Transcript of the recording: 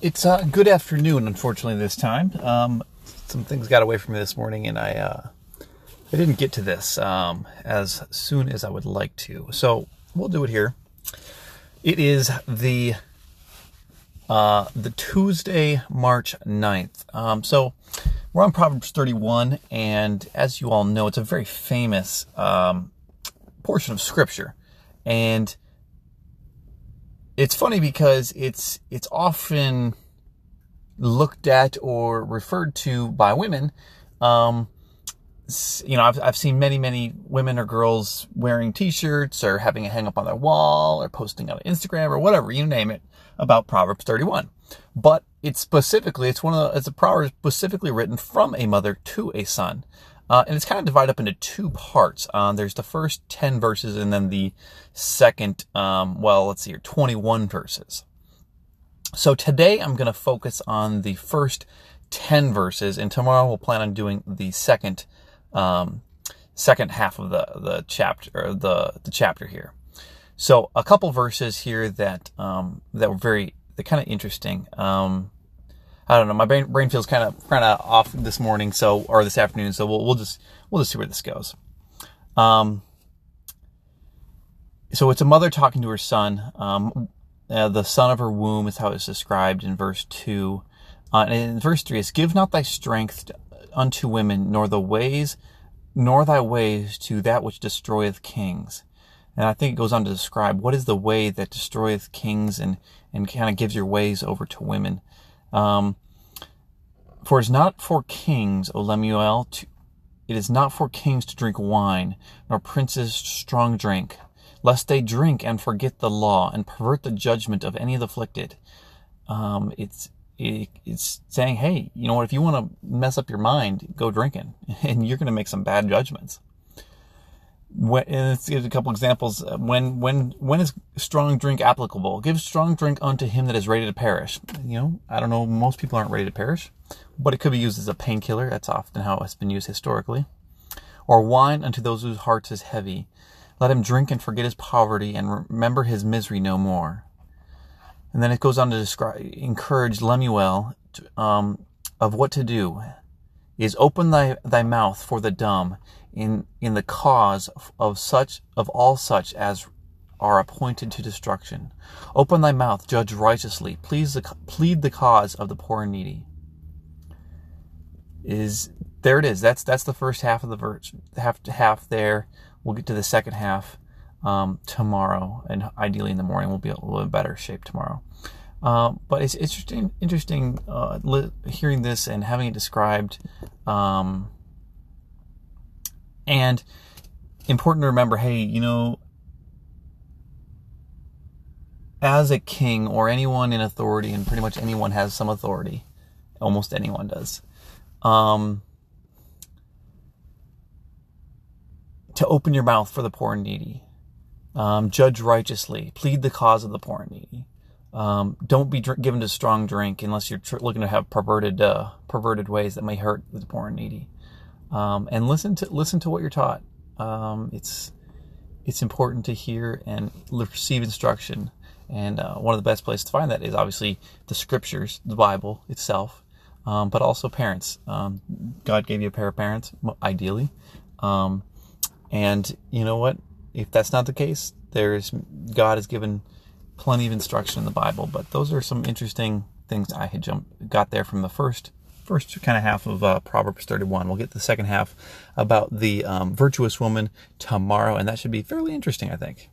it's uh, good afternoon, unfortunately, this time. Um, some things got away from me this morning, and I uh, I didn't get to this um, as soon as I would like to. So we'll do it here. It is the uh, the Tuesday, March 9th. Um, so we're on Proverbs 31, and as you all know, it's a very famous um, portion of Scripture, and it's funny because it's it's often looked at or referred to by women. Um, you know, I've, I've seen many, many women or girls wearing t-shirts or having it hang up on their wall or posting on Instagram or whatever, you name it, about Proverbs 31. But it's specifically, it's one of the, it's a proverb specifically written from a mother to a son. Uh, and it's kind of divided up into two parts. Uh, there's the first 10 verses and then the second, um, well, let's see here, 21 verses. So today I'm going to focus on the first 10 verses, and tomorrow we'll plan on doing the second, um, second half of the, the chapter, or the, the chapter here. So a couple verses here that, um, that were very, they're kind of interesting. Um, I don't know. My brain, brain feels kind of kind of off this morning, so or this afternoon. So we'll we'll just we'll just see where this goes. Um. So it's a mother talking to her son. Um, uh, the son of her womb is how it's described in verse two, uh, and in verse three it's give not thy strength unto women, nor the ways, nor thy ways to that which destroyeth kings. And I think it goes on to describe what is the way that destroyeth kings and and kind of gives your ways over to women. Um, for it is not for kings, O Lemuel, to, it is not for kings to drink wine, nor princes strong drink, lest they drink and forget the law and pervert the judgment of any of the afflicted. Um, it's it, it's saying, hey, you know what? If you want to mess up your mind, go drinking, and you're going to make some bad judgments when, and let's give a couple examples. When when when is strong drink applicable? Give strong drink unto him that is ready to perish. You know, I don't know. Most people aren't ready to perish, but it could be used as a painkiller. That's often how it's been used historically. Or wine unto those whose hearts is heavy. Let him drink and forget his poverty and remember his misery no more. And then it goes on to describe, encourage Lemuel to, um, of what to do. Is open thy, thy mouth for the dumb in, in the cause of such, of all such as are appointed to destruction. Open thy mouth, judge righteously, please the, plead the cause of the poor and needy. Is there it is. That's that's the first half of the verse. Half half there. We'll get to the second half um, tomorrow, and ideally in the morning we'll be a little bit better shape tomorrow. Um, but it's interesting, interesting uh, li- hearing this and having it described. Um, and important to remember hey, you know, as a king or anyone in authority, and pretty much anyone has some authority, almost anyone does, um, to open your mouth for the poor and needy, um, judge righteously, plead the cause of the poor and needy. Um, don't be dr- given to strong drink unless you're tr- looking to have perverted uh, perverted ways that may hurt the poor and needy um, and listen to listen to what you're taught. Um, it's it's important to hear and receive instruction. And uh, one of the best places to find that is obviously the scriptures, the Bible itself, um, but also parents. Um, God gave you a pair of parents, ideally. Um, and you know what? If that's not the case, there's God has given plenty of instruction in the Bible. But those are some interesting things I had jumped got there from the first first kind of half of uh, Proverbs 31. We'll get the second half about the um, virtuous woman tomorrow, and that should be fairly interesting, I think.